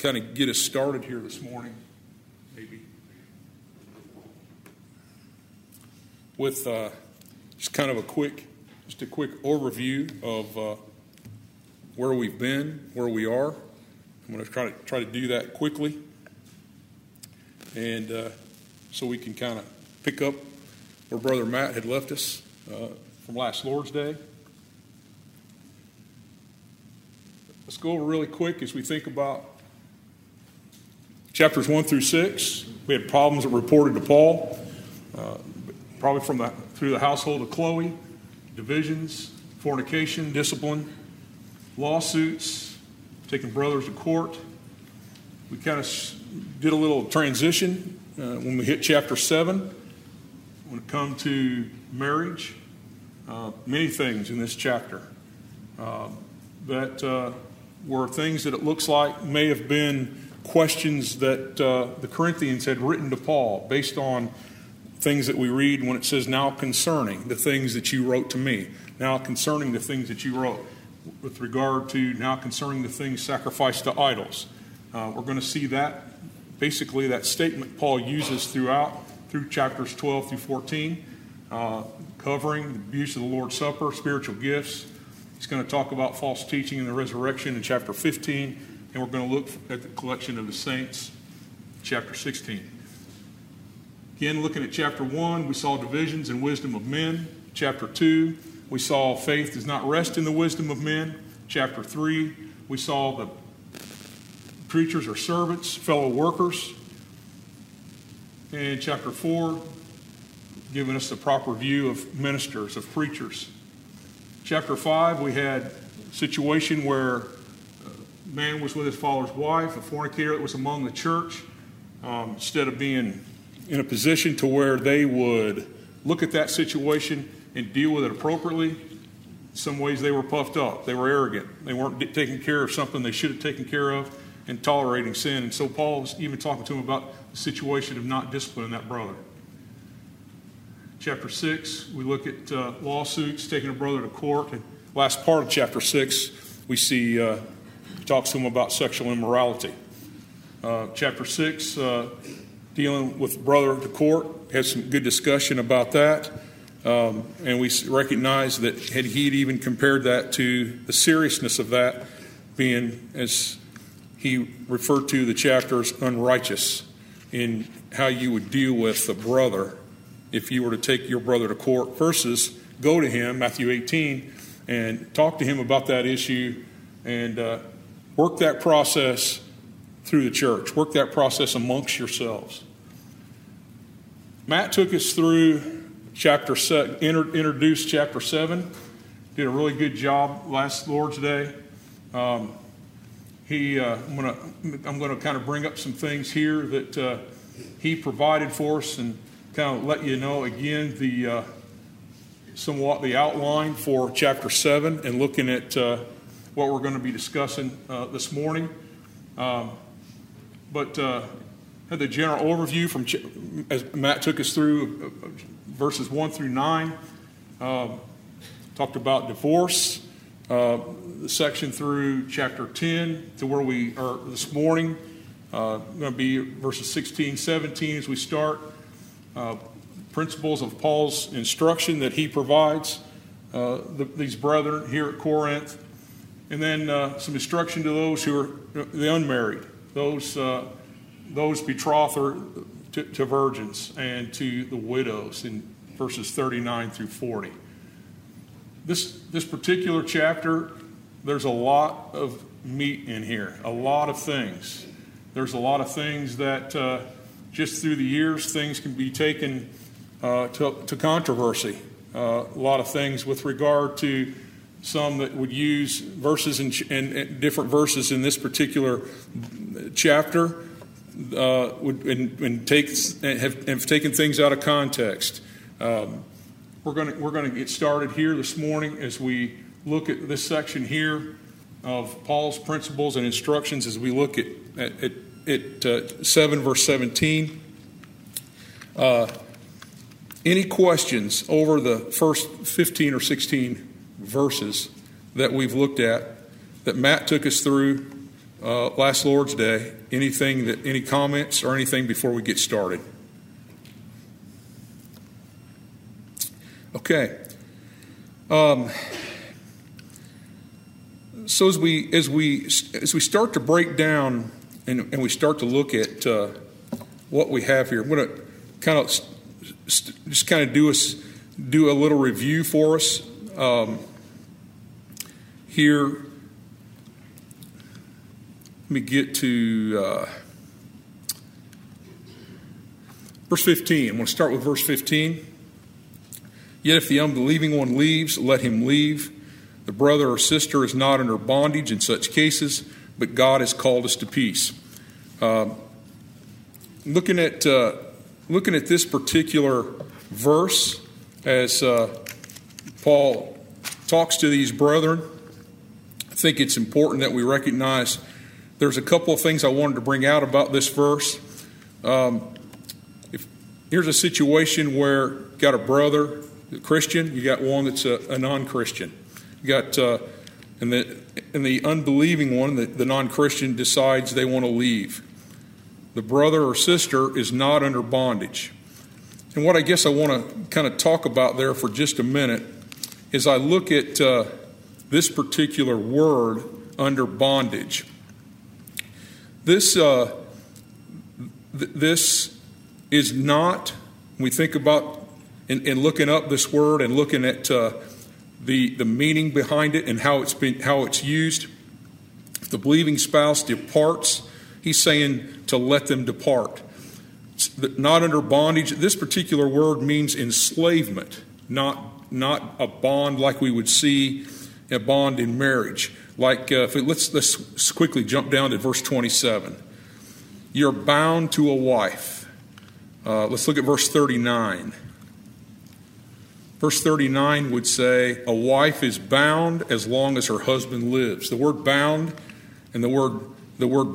kind of get us started here this morning, maybe, with uh, just kind of a quick, just a quick overview of uh, where we've been, where we are. I'm going to try to try to do that quickly, and uh, so we can kind of pick up where Brother Matt had left us uh, from last Lord's Day. Let's go over really quick as we think about chapters 1 through 6. We had problems that were reported to Paul, uh, probably from the, through the household of Chloe, divisions, fornication, discipline, lawsuits, taking brothers to court. We kind of did a little transition uh, when we hit chapter 7 when it comes to marriage. Uh, many things in this chapter uh, that uh, were things that it looks like may have been questions that uh, the Corinthians had written to Paul based on things that we read when it says, Now concerning the things that you wrote to me, now concerning the things that you wrote, with regard to now concerning the things sacrificed to idols. Uh, we're going to see that, basically, that statement Paul uses throughout, through chapters 12 through 14, uh, covering the abuse of the Lord's Supper, spiritual gifts, He's going to talk about false teaching and the resurrection in chapter 15, and we're going to look at the collection of the saints, chapter 16. Again, looking at chapter 1, we saw divisions and wisdom of men. Chapter 2, we saw faith does not rest in the wisdom of men. Chapter 3, we saw the preachers are servants, fellow workers. And chapter 4, giving us the proper view of ministers, of preachers. Chapter 5, we had a situation where man was with his father's wife, a fornicator that was among the church. Um, instead of being in a position to where they would look at that situation and deal with it appropriately, some ways they were puffed up. They were arrogant. They weren't taking care of something they should have taken care of and tolerating sin. And so Paul was even talking to him about the situation of not disciplining that brother. Chapter 6, we look at uh, lawsuits, taking a brother to court. And last part of chapter 6, we see, uh, talks to him about sexual immorality. Uh, chapter 6, uh, dealing with brother to court, had some good discussion about that. Um, and we recognize that had he even compared that to the seriousness of that being, as he referred to the chapters, unrighteous in how you would deal with a brother if you were to take your brother to court versus go to him, Matthew 18, and talk to him about that issue and uh, work that process through the church, work that process amongst yourselves. Matt took us through chapter seven, introduced chapter 7, did a really good job last Lord's Day. Um, he, uh, I'm going to I'm to kind of bring up some things here that uh, he provided for us and kind of let you know again the uh, somewhat the outline for chapter 7 and looking at uh, what we're going to be discussing uh, this morning. Um, but uh, had the general overview from ch- as Matt took us through uh, verses 1 through 9. Um, talked about divorce, uh, the section through chapter 10 to where we are this morning. Uh, going to be verses 16, 17 as we start uh, principles of Paul's instruction that he provides uh, the, these brethren here at Corinth, and then uh, some instruction to those who are the unmarried, those uh, those betrothed to, to virgins, and to the widows in verses 39 through 40. This this particular chapter, there's a lot of meat in here, a lot of things. There's a lot of things that uh, just through the years, things can be taken uh, to, to, controversy. Uh, a lot of things with regard to some that would use verses and, different verses in this particular chapter uh, would and, and take have, have, taken things out of context. Um, we're going we're to get started here this morning as we look at this section here of Paul's principles and instructions as we look at, at, at at uh, 7, verse 17. Uh, any questions over the first 15 or 16 verses that we've looked at that Matt took us through uh, last Lord's Day. Anything that, any comments or anything before we get started? Okay. Um, so as we as we as we start to break down and, and we start to look at uh, what we have here, I'm going to kind of st- just kind of do us do a little review for us um, here. Let me get to uh, verse 15. I'm going to start with verse 15. Yet if the unbelieving one leaves, let him leave. The brother or sister is not under bondage in such cases, but God has called us to peace. Uh, looking at uh, looking at this particular verse as uh, Paul talks to these brethren, think it's important that we recognize there's a couple of things I wanted to bring out about this verse. Um, if, here's a situation where you got a brother a Christian, you got one that's a, a non-Christian. You got uh, and the and the unbelieving one, the, the non-Christian, decides they want to leave. The brother or sister is not under bondage. And what I guess I want to kind of talk about there for just a minute is I look at uh, this particular word under bondage. This uh, th- this is not. We think about in, in looking up this word and looking at uh, the, the meaning behind it and how it's, been, how it's used. If the believing spouse departs, he's saying to let them depart. Not under bondage. This particular word means enslavement, not, not a bond like we would see a bond in marriage. Like, uh, let's, let's quickly jump down to verse 27. You're bound to a wife. Uh, let's look at verse 39. Verse 39 would say, A wife is bound as long as her husband lives. The word bound and the word, the word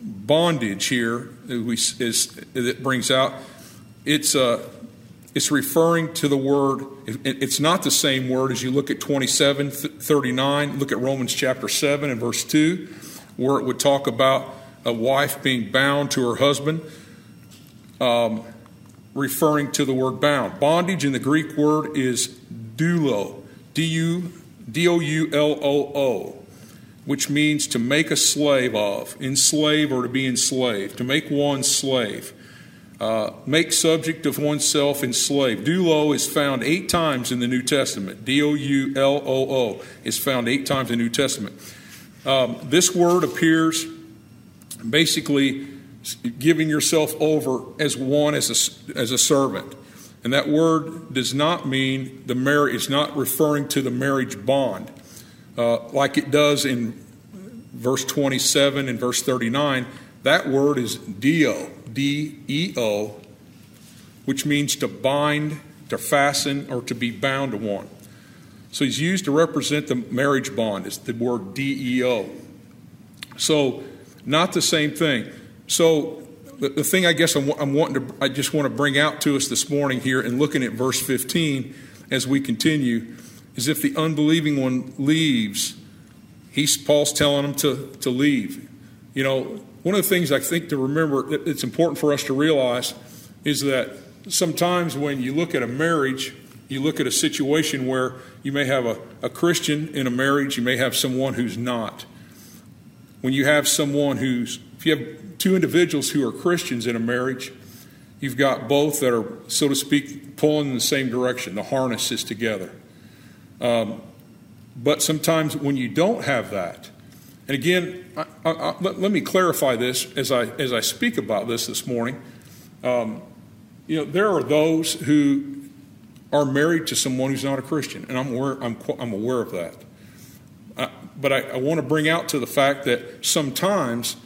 bondage here is, it brings out, it's, uh, it's referring to the word, it's not the same word as you look at 27, 39. Look at Romans chapter 7 and verse 2, where it would talk about a wife being bound to her husband. Um, referring to the word bound. Bondage in the Greek word is doulo, D O U L O O, which means to make a slave of, enslave or to be enslaved, to make one slave. Uh, make subject of oneself enslaved. Doulo is found eight times in the New Testament. D O U L O O is found eight times in the New Testament. Um, this word appears basically giving yourself over as one as a, as a servant. And that word does not mean the marriage, it's not referring to the marriage bond uh, like it does in verse 27 and verse 39. That word is deo, D E O, which means to bind, to fasten, or to be bound to one. So he's used to represent the marriage bond, It's the word D E O. So, not the same thing. So, the, the thing I guess I'm, I'm, wanting to, I just want to bring out to us this morning here and looking at verse 15 as we continue is if the unbelieving one leaves, he's, Paul's telling him to, to leave. You know, one of the things I think to remember, it's important for us to realize is that sometimes when you look at a marriage, you look at a situation where you may have a, a Christian in a marriage, you may have someone who's not. When you have someone who's, if you have two individuals who are Christians in a marriage, you've got both that are, so to speak, pulling in the same direction. The harness is together. Um, but sometimes when you don't have that, and again, I, I, I, let, let, me clarify this as I as I speak about this this morning. Um, you know, there are those who are married to someone who's not a Christian, and I'm aware, I'm, I'm aware of that. Uh, but I, I want to bring out to the fact that sometimes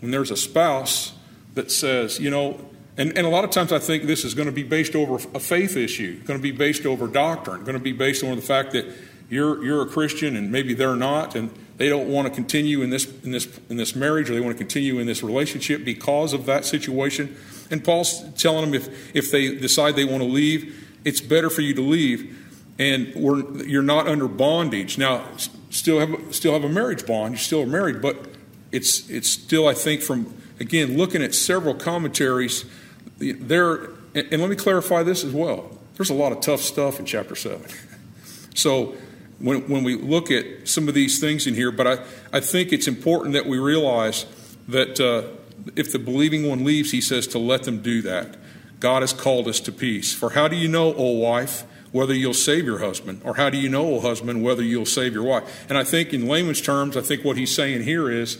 when there's a spouse that says, you know, and, and a lot of times I think this is going to be based over a faith issue, going to be based over doctrine, going to be based on the fact that you're, you're a Christian and maybe they're not, and they don't want to continue in this, in, this, in this marriage or they want to continue in this relationship because of that situation. And Paul's telling them if, if they decide they want to leave, it's better for you to leave. And you're not under bondage. Now, still have, still have a marriage bond, you're still married, but it's, it's still, I think, from, again, looking at several commentaries, there, and, and let me clarify this as well. There's a lot of tough stuff in chapter 7. so when, when we look at some of these things in here, but I, I think it's important that we realize that uh, if the believing one leaves, he says to let them do that. God has called us to peace. For how do you know, O wife, whether you'll save your husband? Or how do you know, O husband, whether you'll save your wife? And I think in layman's terms, I think what he's saying here is,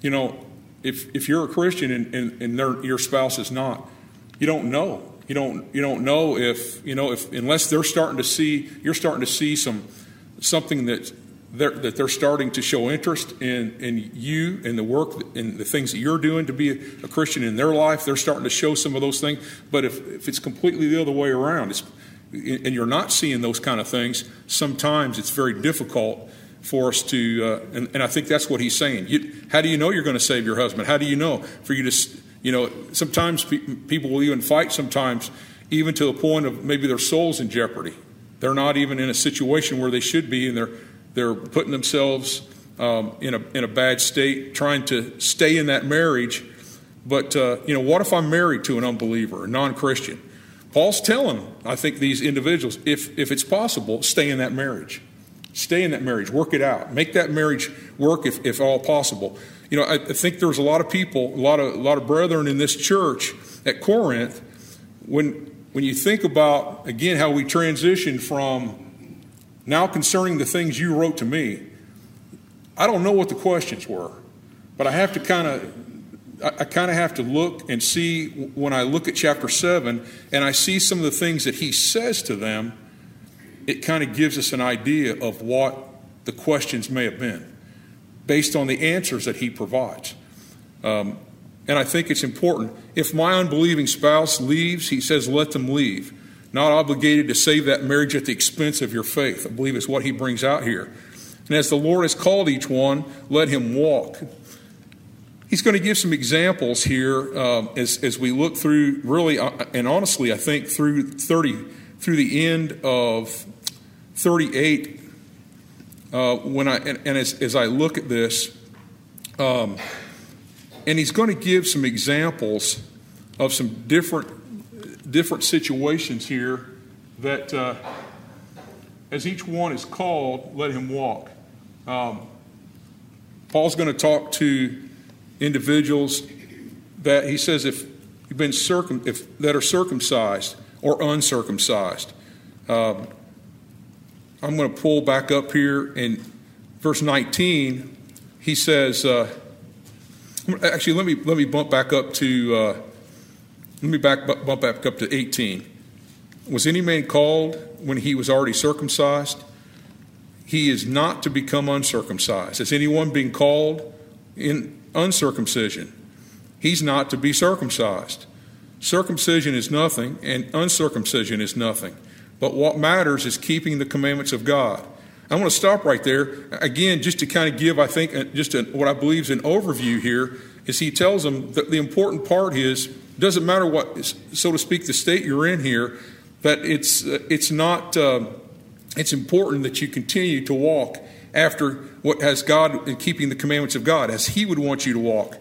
you know, if, if you're a Christian and, and, and your spouse is not, you don't know. You don't, you don't know if, you know, if, unless they're starting to see, you're starting to see some, something that they're, that they're starting to show interest in, in you and the work and the things that you're doing to be a, Christian in their life. They're starting to show some of those things. But if, if it's completely the other way around, and you're not seeing those kind of things, sometimes it's very difficult for us to, uh, and, and, I think that's what he's saying. You, how do you know you're going to save your husband? How do you know for you to, you know, sometimes pe- people will even fight sometimes, even to the point of maybe their soul's in jeopardy. They're not even in a situation where they should be, and they're they're putting themselves um, in, a, in a bad state, trying to stay in that marriage. But, uh, you know, what if I'm married to an unbeliever, a non Christian? Paul's telling, I think, these individuals, if, if it's possible, stay in that marriage. Stay in that marriage, work it out, make that marriage work if, if all possible. You know, I, I think there's a lot of people, a lot of, a lot of brethren in this church at Corinth, when, when you think about, again, how we transitioned from now, concerning the things you wrote to me, I don't know what the questions were, but I have to kind of I kind of have to look and see when I look at chapter 7 and I see some of the things that he says to them, it kind of gives us an idea of what the questions may have been based on the answers that he provides. Um, and I think it's important. If my unbelieving spouse leaves, he says, let them leave not obligated to save that marriage at the expense of your faith. I believe is what he brings out here. And as the Lord has called each one, let him walk. He's going to give some examples here uh, as, as we look through, really, uh, and honestly, I think through 30, through the end of 38. Uh, when I and, and as, as, I look at this, um, and he's going to give some examples of some different different situations here that uh, as each one is called, let him walk. Um, Paul's going to talk to individuals that he says if you've been circum if that are circumcised or uncircumcised. Um, I'm going to pull back up here in verse 19. He says, uh, actually, let me let me bump back up to uh, let me back, bump back up to 18. Was any man called when he was already circumcised? He is not to become uncircumcised. Has anyone been called in uncircumcision? He's not to be circumcised. Circumcision is nothing, and uncircumcision is nothing. But what matters is keeping the commandments of God. I want to stop right there. Again, just to kind of give, I think, just a, what I believe is an overview here, is he tells them that the important part is doesn't matter what, so to speak, the state you're in here, that it's, it's not, uh, it's important that you continue to walk after what has God in keeping the commandments of God, as He would want you to walk.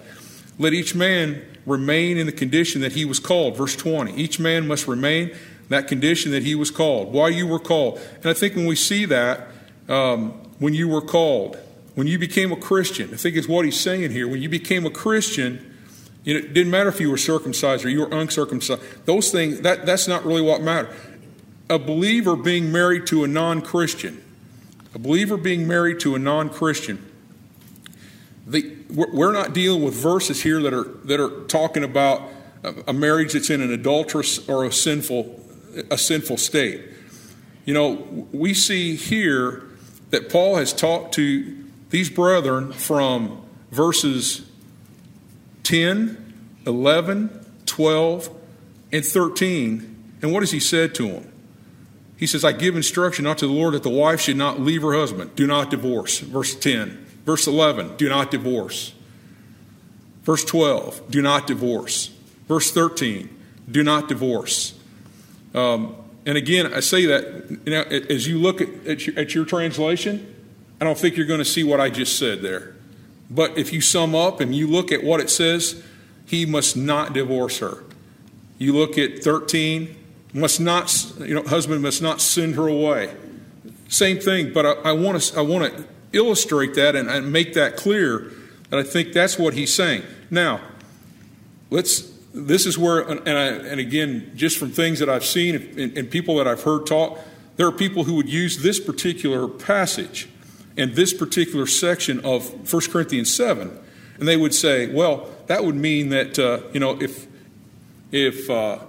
Let each man remain in the condition that he was called. Verse 20. Each man must remain that condition that he was called, why you were called. And I think when we see that, um, when you were called, when you became a Christian, I think it's what he's saying here. When you became a Christian, you know, it didn't matter if you were circumcised or you were uncircumcised. Those things, that, that's not really what mattered. A believer being married to a non Christian, a believer being married to a non Christian, we're not dealing with verses here that are, that are talking about a marriage that's in an adulterous or a sinful, a sinful state. You know, we see here that Paul has talked to these brethren from verses 10, 11, 12, and 13. And what has he said to them? He says, I give instruction not to the Lord that the wife should not leave her husband. Do not divorce. Verse 10. Verse 11, do not divorce. Verse 12, do not divorce. Verse 13, do not divorce. Um, and again, I say that you know, as you look at, at, your, at your translation, I don't think you're going to see what I just said there. But if you sum up and you look at what it says, he must not divorce her. You look at 13, must not, you know, husband must not send her away. Same thing, but I, I want to I want to illustrate that and, and make that clear that I think that's what he's saying. Now, let's. This is where, and, I, and again, just from things that I've seen and, and people that I've heard talk, there are people who would use this particular passage and this particular section of 1 Corinthians 7, and they would say, well, that would mean that, uh, you know, if, if uh,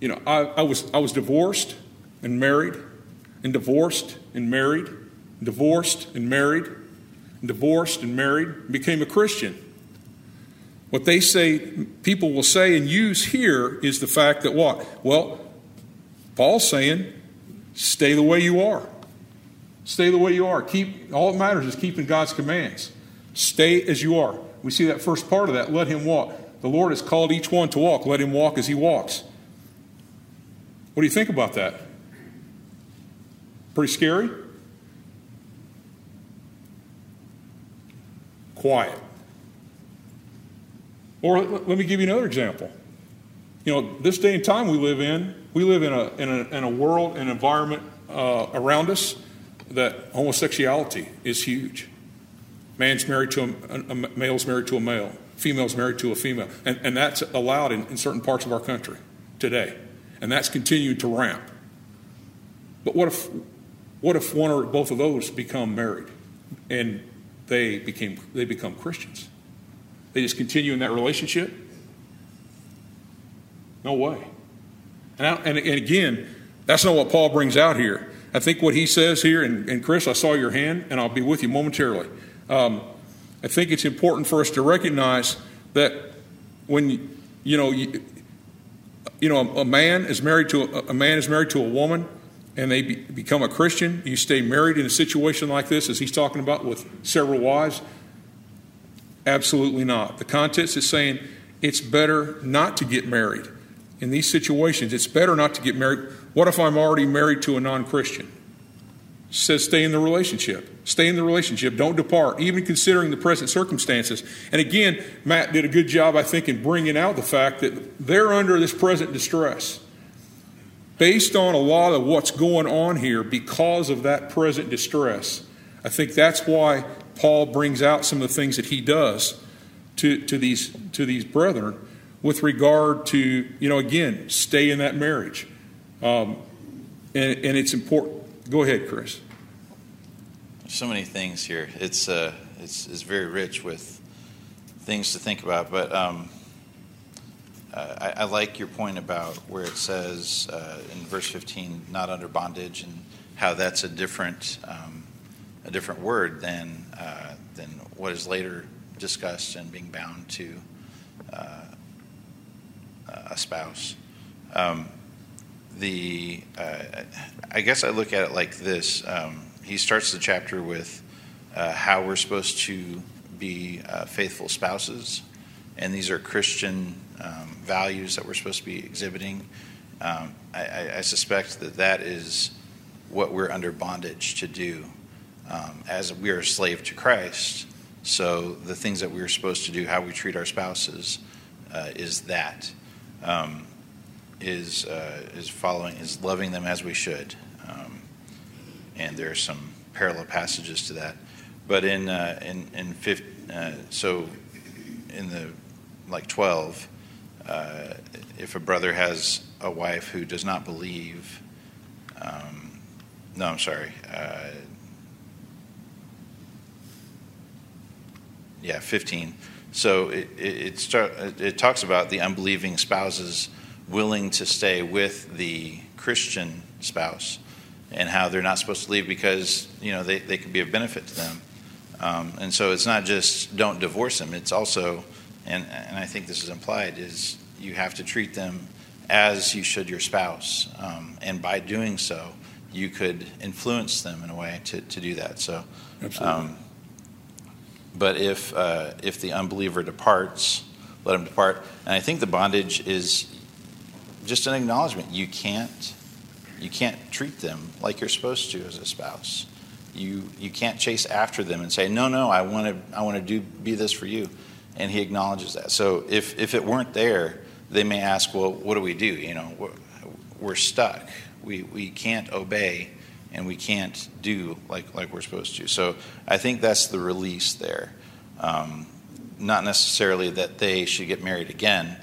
you know, I, I, was, I was divorced and married, and divorced and married, divorced and married, and divorced and married, became a Christian. What they say, people will say and use here is the fact that what? Well, Paul's saying, stay the way you are. Stay the way you are. Keep all that matters is keeping God's commands. Stay as you are. We see that first part of that. Let him walk. The Lord has called each one to walk. Let him walk as he walks. What do you think about that? Pretty scary? Quiet. Or let me give you another example. You know, this day and time we live in, we live in a, in a, in a world, an environment uh, around us that homosexuality is huge. Man's married to a, a, male's married to a male, female's married to a female, and, and that's allowed in, in certain parts of our country today, and that's continued to ramp. But what if, what if one or both of those become married, and they became they become Christians? They just continue in that relationship? No way. And, I, and, and again, that's not what Paul brings out here. I think what he says here, and, and Chris, I saw your hand, and I'll be with you momentarily. Um, I think it's important for us to recognize that when you know you, you know a, a, man is married to a, a, man is married to a woman, and they be, become a Christian. You stay married in a situation like this, as he's talking about with several wives. Absolutely not. The context is saying it's better not to get married in these situations. It's better not to get married. What if I'm already married to a non Christian? Says stay in the relationship. Stay in the relationship. Don't depart, even considering the present circumstances. And again, Matt did a good job, I think, in bringing out the fact that they're under this present distress. Based on a lot of what's going on here because of that present distress, I think that's why Paul brings out some of the things that he does to, to, these, to these brethren with regard to, you know, again, stay in that marriage. Um, and, and it's important. Go ahead, Chris. So many things here. It's, uh, it's, it's very rich with things to think about. But um, uh, I, I, like your point about where it says uh, in verse 15, not under bondage, and how that's a different, um, a different word than, uh, than what is later discussed and being bound to uh, a spouse. Um, the uh, I guess I look at it like this. Um, he starts the chapter with uh, how we're supposed to be uh, faithful spouses, and these are Christian um, values that we're supposed to be exhibiting. Um, I, I, suspect that that is what we're under bondage to do, um, as we are a slave to Christ. So the things that we're supposed to do, how we treat our spouses, uh, is that um, is uh, is following is loving them as we should, um, and there are some parallel passages to that. But in uh, in in uh, so in the like twelve, uh, if a brother has a wife who does not believe, um, no, I'm sorry. Yeah, 15 so it, it, start, it talks about the unbelieving spouses willing to stay with the Christian spouse and how they're not supposed to leave because you know they, they could be of benefit to them. Um, and so it's not just don't divorce them. It's also, and, and I think this is implied, is you have to treat them as you should your spouse. Um, and by doing so, you could influence them in a way to, to do that. So, um, but if, uh, if the unbeliever departs, let him depart. And I think the bondage is just an acknowledgement. You can't, you can't treat them like you're supposed to as a spouse. You you can't chase after them and say, no, no, I want to I want to do be this for you, and He acknowledges that. So if if it weren't there, they may ask, well, what do we do? You know, we're stuck. We we can't obey, and we can't do like like we're supposed to. So I think that's the release there. Um, not necessarily that they should get married again,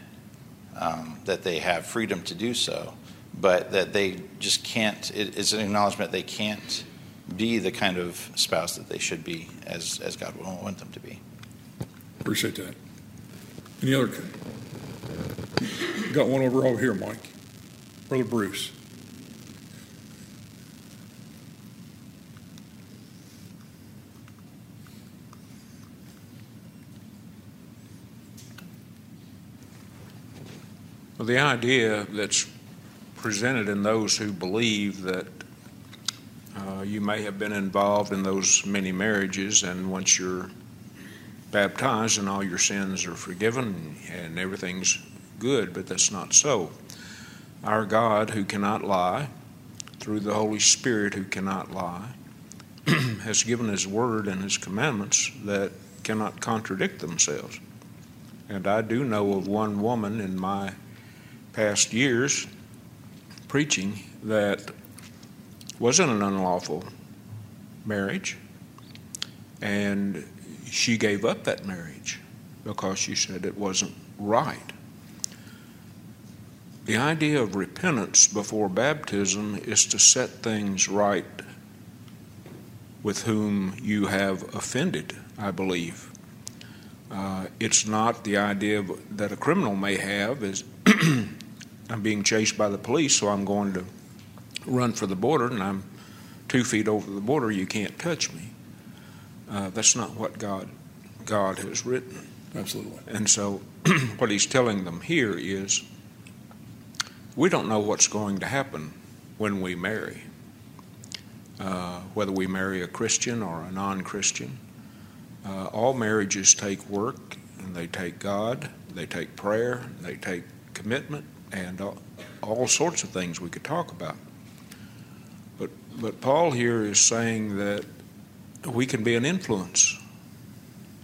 um, that they have freedom to do so, but that they just can't. It, it's an acknowledgement they can't be the kind of spouse that they should be as, as God would want them to be. Appreciate that. Any other? Got one over over here, Mike. Brother Bruce. Well, the idea that's presented in those who believe that uh, you may have been involved in those many marriages, and once you're baptized and all your sins are forgiven and everything's good, but that's not so. Our God, who cannot lie, through the Holy Spirit, who cannot lie, has given His Word and His commandments that cannot contradict themselves. And I do know of one woman in my past years preaching that wasn't an unlawful marriage, and she gave up that marriage because she said it wasn't right. The idea of repentance before baptism is to set things right with whom you have offended, I believe. Uh, it's not the idea that a criminal may have is I'm being chased by the police, so I'm going to run for the border, and I'm two feet over the border. You can't touch me. Uh, that's not what God God has written. Absolutely. And so, what He's telling them here is, we don't know what's going to happen when we marry. Uh, whether we marry a Christian or a non-Christian, uh, all marriages take work, and they take God, they take prayer, they take commitment, and all, sorts of things we could talk about. But, but Paul here is saying that we can be an influence,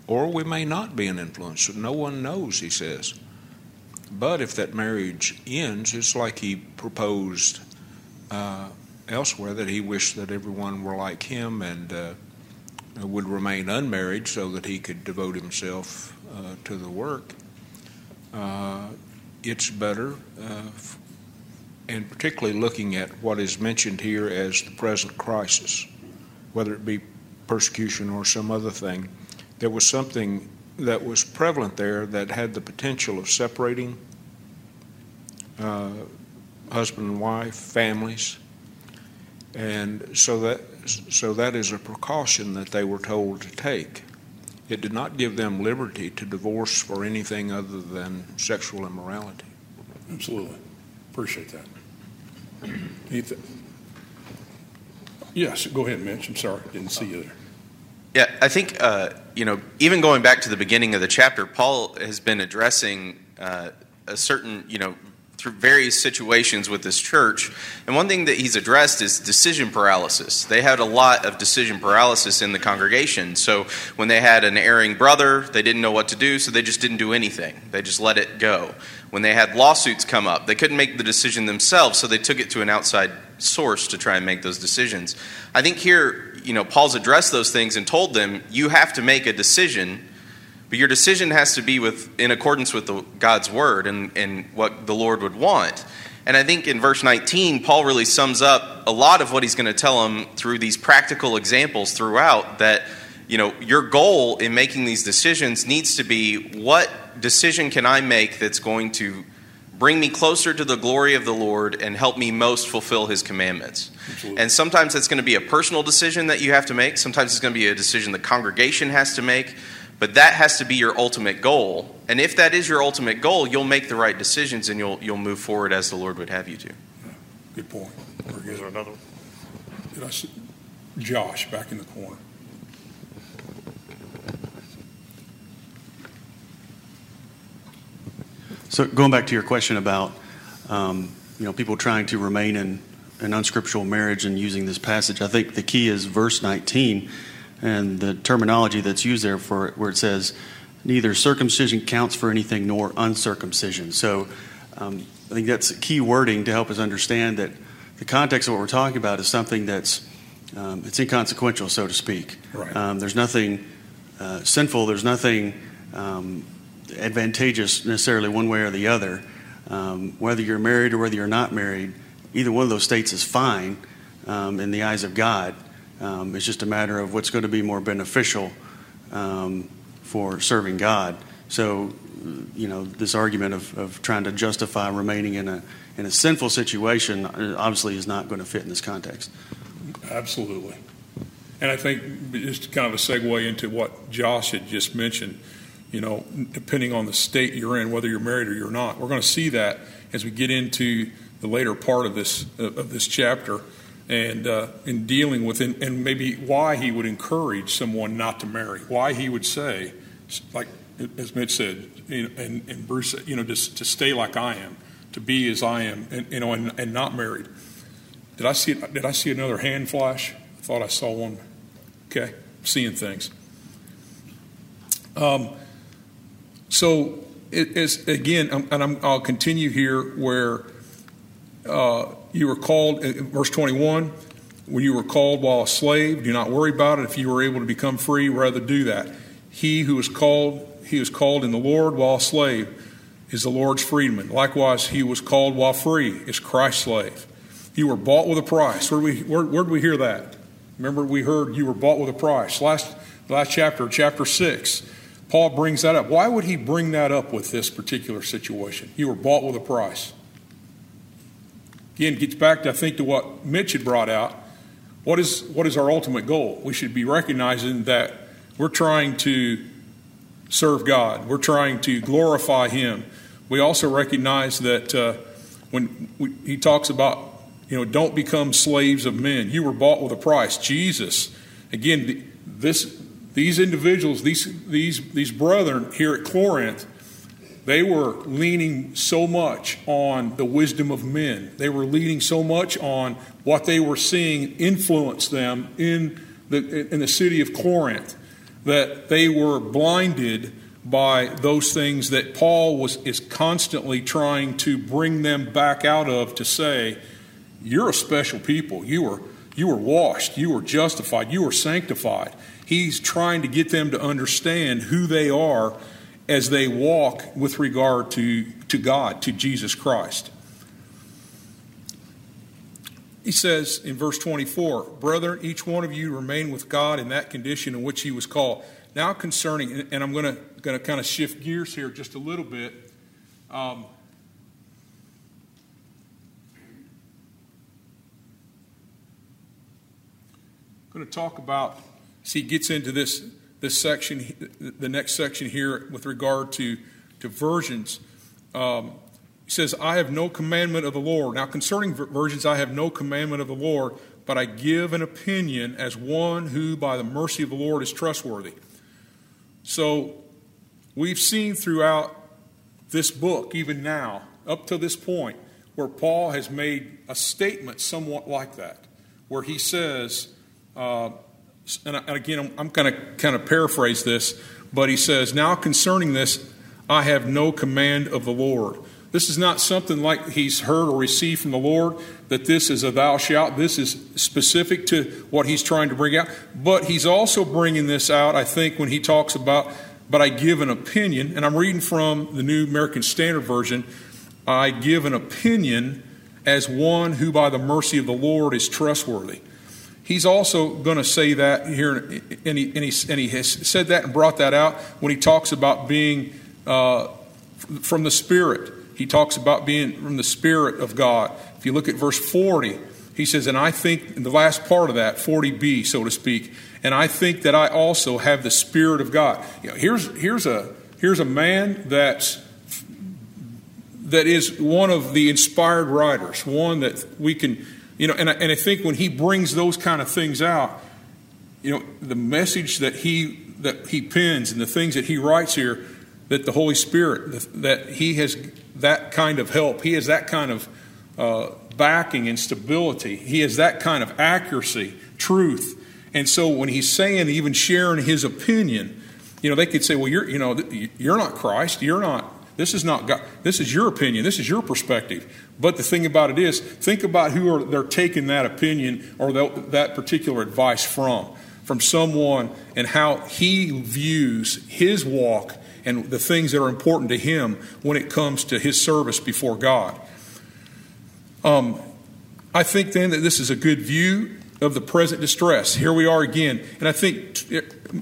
or we may not be an influence. No one knows, he says. But if that marriage ends, it's like he proposed uh, elsewhere that he wished that everyone were like him and uh, would remain unmarried so that he could devote himself uh, to the work. It's better, uh, and particularly looking at what is mentioned here as the present crisis, whether it be persecution or some other thing, there was something that was prevalent there that had the potential of separating uh, husband and wife, families, and so that so that is a precaution that they were told to take. It did not give them liberty to divorce for anything other than sexual immorality. Absolutely. Appreciate that. Ethan. Yes, go ahead, Mitch. I'm sorry. Didn't see you there. Yeah, I think, uh, you know, even going back to the beginning of the chapter, Paul has been addressing uh, a certain, you know, through various situations with this church. And one thing that he's addressed is decision paralysis. They had a lot of decision paralysis in the congregation. So when they had an erring brother, they didn't know what to do, so they just didn't do anything. They just let it go. When they had lawsuits come up, they couldn't make the decision themselves, so they took it to an outside source to try and make those decisions. I think here, you know, Paul's addressed those things and told them, you have to make a decision but your decision has to be with, in accordance with the, God's word and, and what the Lord would want. And I think in verse 19, Paul really sums up a lot of what he's going to tell them through these practical examples throughout that, you know, your goal in making these decisions needs to be what decision can I make that's going to bring me closer to the glory of the Lord and help me most fulfill his commandments. Absolutely. And sometimes that's going to be a personal decision that you have to make. Sometimes it's going to be a decision the congregation has to make. But that has to be your ultimate goal. And if that is your ultimate goal, you'll make the right decisions and you'll, you'll move forward as the Lord would have you to. Good point. Is there another one? Did I see Josh back in the corner? So going back to your question about um, you know people trying to remain in an unscriptural marriage and using this passage. I think the key is verse 19 and the terminology that's used there for where it says, neither circumcision counts for anything nor uncircumcision. So um, I think that's key wording to help us understand that the context of what we're talking about is something that's um, it's inconsequential, so to speak. Right. Um, there's nothing uh, sinful. There's nothing um, advantageous necessarily one way or the other. Um, whether you're married or whether you're not married, either one of those states is fine um, in the eyes of God. Um, it's just a matter of what's going to be more beneficial um, for serving God. So, you know, this argument of, of trying to justify remaining in a in a sinful situation uh, obviously is not going to fit in this context. Absolutely. And I think just kind of a segue into what Josh had just mentioned, you know, depending on the state you're in, whether you're married or you're not, we're going to see that as we get into the later part of this of this chapter, and uh, in dealing with it, and maybe why he would encourage someone not to marry, why he would say, like as Mitch said, and, and Bruce, you know, just to stay like I am, to be as I am, and you know, and, and not married. Did I see? Did I see another hand flash? I thought I saw one. Okay, seeing things. Um, so it is again, and i will continue here where uh, you were called, verse 21. When you were called while a slave, do not worry about it. If you were able to become free, rather do that. He who was called, he is called in the Lord while a slave, is the Lord's freedman. Likewise, he was called while free, is Christ's slave. You were bought with a price. Where did we, where, where did we hear that? Remember, we heard you were bought with a price. Last, last chapter, chapter 6, Paul brings that up. Why would he bring that up with this particular situation? You were bought with a price. Again, gets back, to, I think, to what Mitch had brought out. What is, what is our ultimate goal? We should be recognizing that we're trying to serve God, we're trying to glorify Him. We also recognize that uh, when we, he talks about you know, don't become slaves of men. You were bought with a price. Jesus, again, this, these individuals, these, these, these brethren here at Corinth, they were leaning so much on the wisdom of men. They were leaning so much on what they were seeing influence them in the, in the city of Corinth that they were blinded by those things that Paul was, is constantly trying to bring them back out of to say, you're a special people. You were, you were washed. You were justified. You were sanctified. He's trying to get them to understand who they are as they walk with regard to, to God, to Jesus Christ. He says in verse 24, Brethren, each one of you remain with God in that condition in which he was called. Now, concerning, and I'm going to, kind of shift gears here just a little bit. Um, I'm going to talk about, see, gets into this, this section, the next section here with regard to, to virgins. Um, says, I have no commandment of the Lord. Now, concerning virgins, I have no commandment of the Lord, but I give an opinion as one who, by the mercy of the Lord, is trustworthy. So, we've seen throughout this book, even now, up to this point, where Paul has made a statement somewhat like that, where he says, uh, and, again, I'm, going to kind of paraphrase this, but he says, Now concerning this, I have no command of the Lord. This is not something like he's heard or received from the Lord, that this is a thou shalt. This is specific to what he's trying to bring out. But he's also bringing this out, I think, when he talks about, but I give an opinion, and I'm reading from the New American Standard Version. I give an opinion as one who, by the mercy of the Lord, is trustworthy. He's also going to say that here, and he, and, he, and he has said that and brought that out when he talks about being uh, from the Spirit. He talks about being from the Spirit of God. If you look at verse 40, he says, and I think, in the last part of that, 40b, so to speak, and I think that I also have the Spirit of God. You know, here's, here's, a, here's a man that's that is one of the inspired writers, one that we can you know, and I, and I think when he brings those kind of things out, you know, the message that he that he pens and the things that he writes here, that the Holy Spirit, that he has that kind of help, he has that kind of uh, backing and stability. He has that kind of accuracy, truth. And so when he's saying, even sharing his opinion, you know, they could say, well, you're, you know, you're not Christ. You're not, this is not God. This is your opinion. This is your perspective. But the thing about it is, think about who are, they're taking that opinion or that particular advice from. From someone and how he views his walk and the things that are important to him when it comes to his service before God. Um, I think then that this is a good view of the present distress. Here we are again. And I think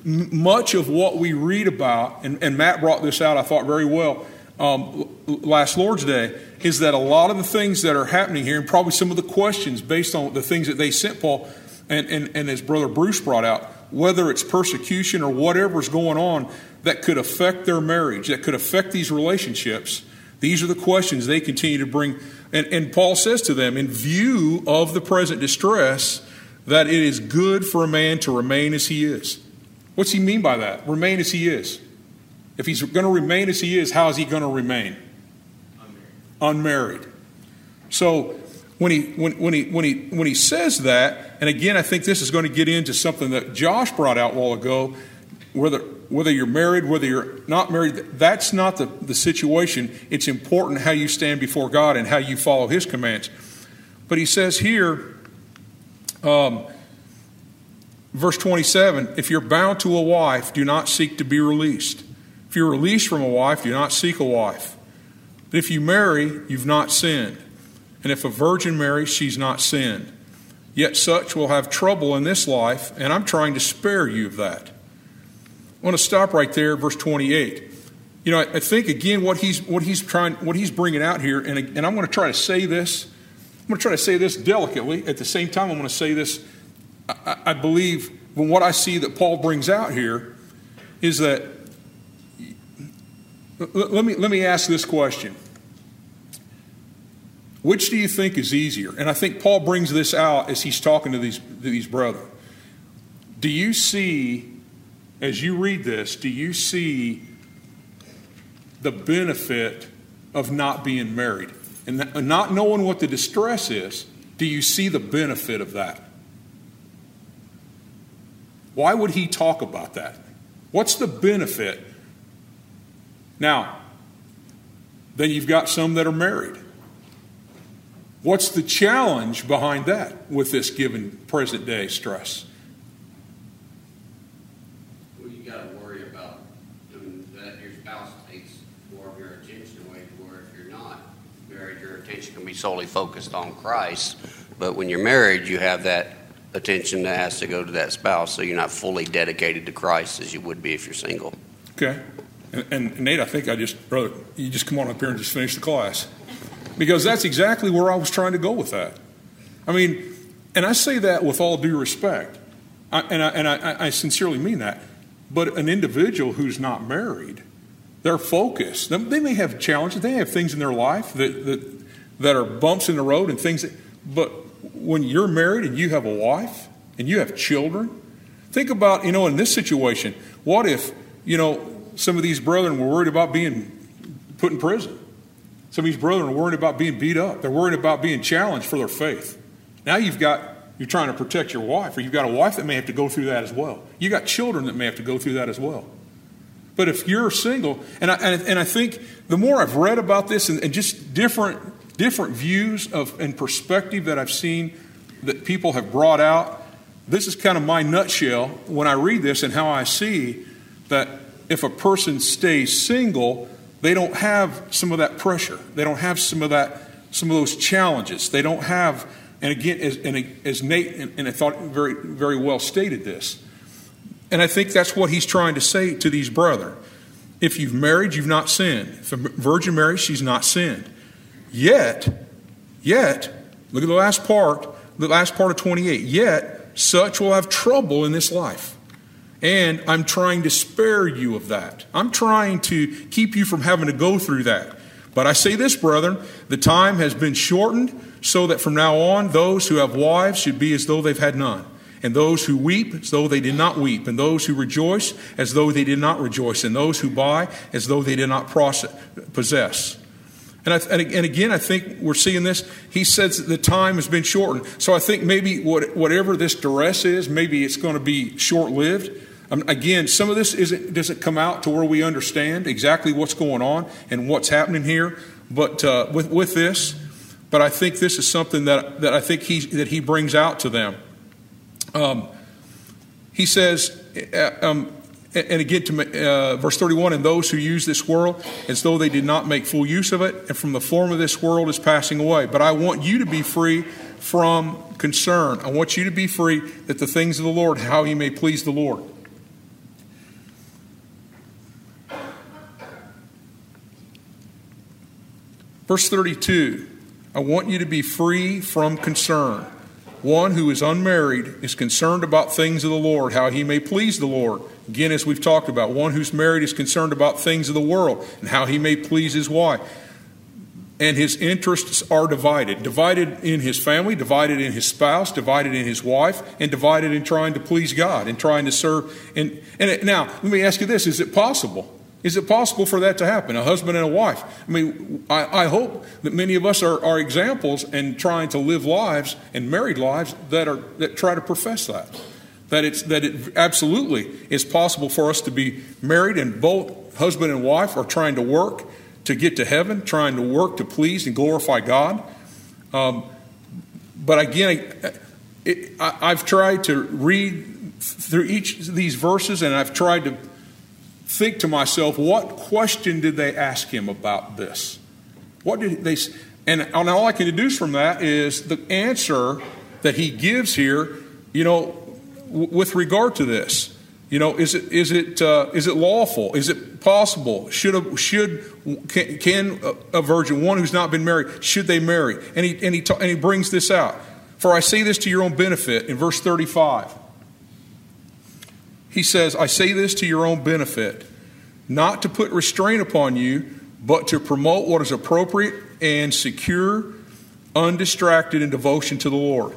much of what we read about, and, and Matt brought this out, I thought very well um, last Lord's Day, is that a lot of the things that are happening here, and probably some of the questions based on the things that they sent Paul, and, and, and his brother Bruce brought out, whether it's persecution or whatever's going on that could affect their marriage, that could affect these relationships, these are the questions they continue to bring. And, and Paul says to them, in view of the present distress, that it is good for a man to remain as he is. What's he mean by that? Remain as he is. If he's going to remain as he is, how is he going to remain? Unmarried. So when he when, when he when he when he says that, and again, I think this is going to get into something that Josh brought out a while ago, whether whether you're married, whether you're not married, that's not the, the situation. It's important how you stand before God and how you follow His commands. But he says here, um, verse 27 if you're bound to a wife, do not seek to be released. If you're released from a wife, do not seek a wife. But if you marry, you've not sinned. And if a virgin marries, she's not sinned. Yet such will have trouble in this life, and I'm trying to spare you of that. I want to stop right there, verse 28. You know, I, think again what he's what he's trying, what he's bringing out here, and, and I'm going to try to say this I'm going to try to say this delicately. At the same time, I'm going to say this. I, I believe from what I see that Paul brings out here is that. Let me, let me ask this question. Which do you think is easier? And I think Paul brings this out as he's talking to these, to these brethren. Do you see, as you read this, do you see the benefit of not being married? and not knowing what the distress is, do you see the benefit of that? Why would he talk about that? What's the benefit? Now, then you've got some that are married. What's the challenge behind that with this given present day stress? Well, you got to worry about doing that. Your spouse takes more of your attention away, where if you're not married, your attention can be solely focused on Christ. But when you're married, you have that attention that has to go to that spouse, so you're not fully dedicated to Christ as you would be if you're single. Okay. And, and Nate, I think I just, brother, you just come on up here and just finish the class. Because that's exactly where I was trying to go with that. I mean, and I say that with all due respect, I, and, I, and I, I sincerely mean that. But an individual who's not married, they're focused. They may have challenges, they have things in their life that, that that are bumps in the road and things that, but when you're married and you have a wife and you have children, think about, you know, in this situation, what if, you know, some of these brethren were worried about being put in prison? Some of these brethren are worried about being beat up. They're worried about being challenged for their faith. Now you've got, you're trying to protect your wife, or you've got a wife that may have to go through that as well. You've got children that may have to go through that as well. But if you're single, and I, and I think the more I've read about this and, and just different different views of and perspective that I've seen that people have brought out. This is kind of my nutshell when I read this and how I see that if a person stays single, they don't have some of that pressure. They don't have some of that, some of those challenges. They don't have, and again, as, and as Nate and, and I thought very, very well stated this. And I think that's what he's trying to say to these brethren. If you've married, you've not sinned. If a virgin marries, she's not sinned. Yet, yet, look at the last part, the last part of 28. Yet, such will have trouble in this life. And I'm trying to spare you of that. I'm trying to keep you from having to go through that. But I say this, brethren, the time has been shortened so that from now on, those who have wives should be as though they've had none, and those who weep as though they did not weep, and those who rejoice as though they did not rejoice, and those who buy as though they did not possess And, I, and, again, I think we're seeing this. He says the time has been shortened. So I think maybe what, whatever this duress is, maybe it's going to be short lived. Again, some of this isn't, doesn't come out to where we understand exactly what's going on and what's happening here. But uh, with, with this, but I think this is something that, that I think he, that he brings out to them. Um, he says, uh, um, and again to uh, verse 31 and those who use this world as though they did not make full use of it and from the form of this world is passing away but i want you to be free from concern i want you to be free that the things of the lord how you may please the lord verse 32 i want you to be free from concern one who is unmarried is concerned about things of the Lord, how he may please the Lord. Again, as we've talked about, one who's married is concerned about things of the world and how he may please his wife. And his interests are divided divided in his family, divided in his spouse, divided in his wife, and divided in trying to please God and trying to serve. And, and now, let me ask you this is it possible is it possible for that to happen, a husband and a wife? I mean, I, I, hope that many of us are, are examples and trying to live lives and married lives that are that try to profess that. That it's that it absolutely is possible for us to be married and both husband and wife are trying to work to get to heaven, trying to work to please and glorify God. Um, but again, it, I, I've tried to read through each of these verses and I've tried to think to myself, what question did they ask him about this? What did they and all I can deduce from that is the answer that he gives here, you know, with regard to this. You know, is it is it uh, is it lawful? Is it possible? Should a, should can, can a virgin, one who's not been married, should they marry? And he and he ta- and he brings this out. For I say this to your own benefit in verse thirty five. He says, I say this to your own benefit, not to put restraint upon you, but to promote what is appropriate and secure, undistracted in devotion to the Lord.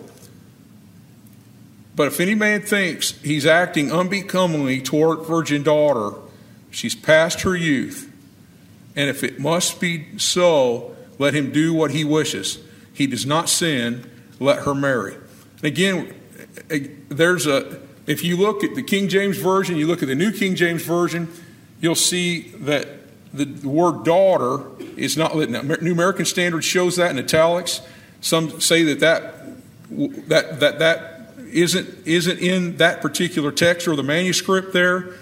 But if any man thinks he's acting unbecomingly toward virgin daughter, she's past her youth, and if it must be so, let him do what he wishes. He does not sin, let her marry. Again, there's a if you look at the King James Version, you look at the New King James Version, you'll see that the word daughter is not. Now, New American Standard shows that in italics. Some say that that, that, that, that isn't, isn't in that particular text or the manuscript there.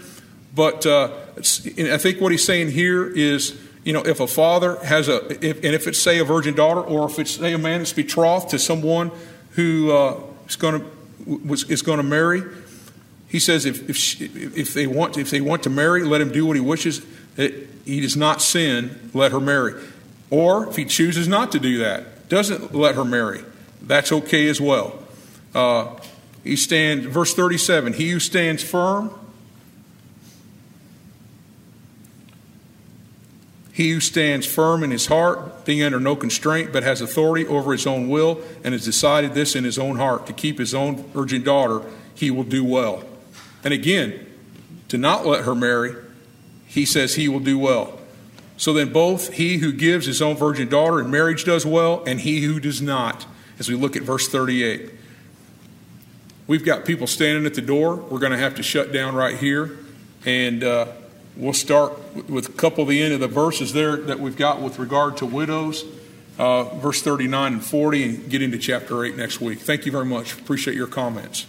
But uh, I think what he's saying here is, you know, if a father has a, if, and if it's say a virgin daughter, or if it's say a man that's betrothed to someone who uh, is going to is going to marry, he says if, if, she, if, they want, if they want to marry, let him do what he wishes. He does not sin, let her marry. Or if he chooses not to do that, doesn't let her marry, that's okay as well. Uh, he stands, verse 37 He who stands firm, he who stands firm in his heart, being under no constraint, but has authority over his own will, and has decided this in his own heart to keep his own virgin daughter, he will do well. And again, to not let her marry, he says he will do well. So then, both he who gives his own virgin daughter in marriage does well, and he who does not, as we look at verse 38. We've got people standing at the door. We're going to have to shut down right here. And uh, we'll start with a couple of the end of the verses there that we've got with regard to widows, uh, verse 39 and 40, and get into chapter 8 next week. Thank you very much. Appreciate your comments.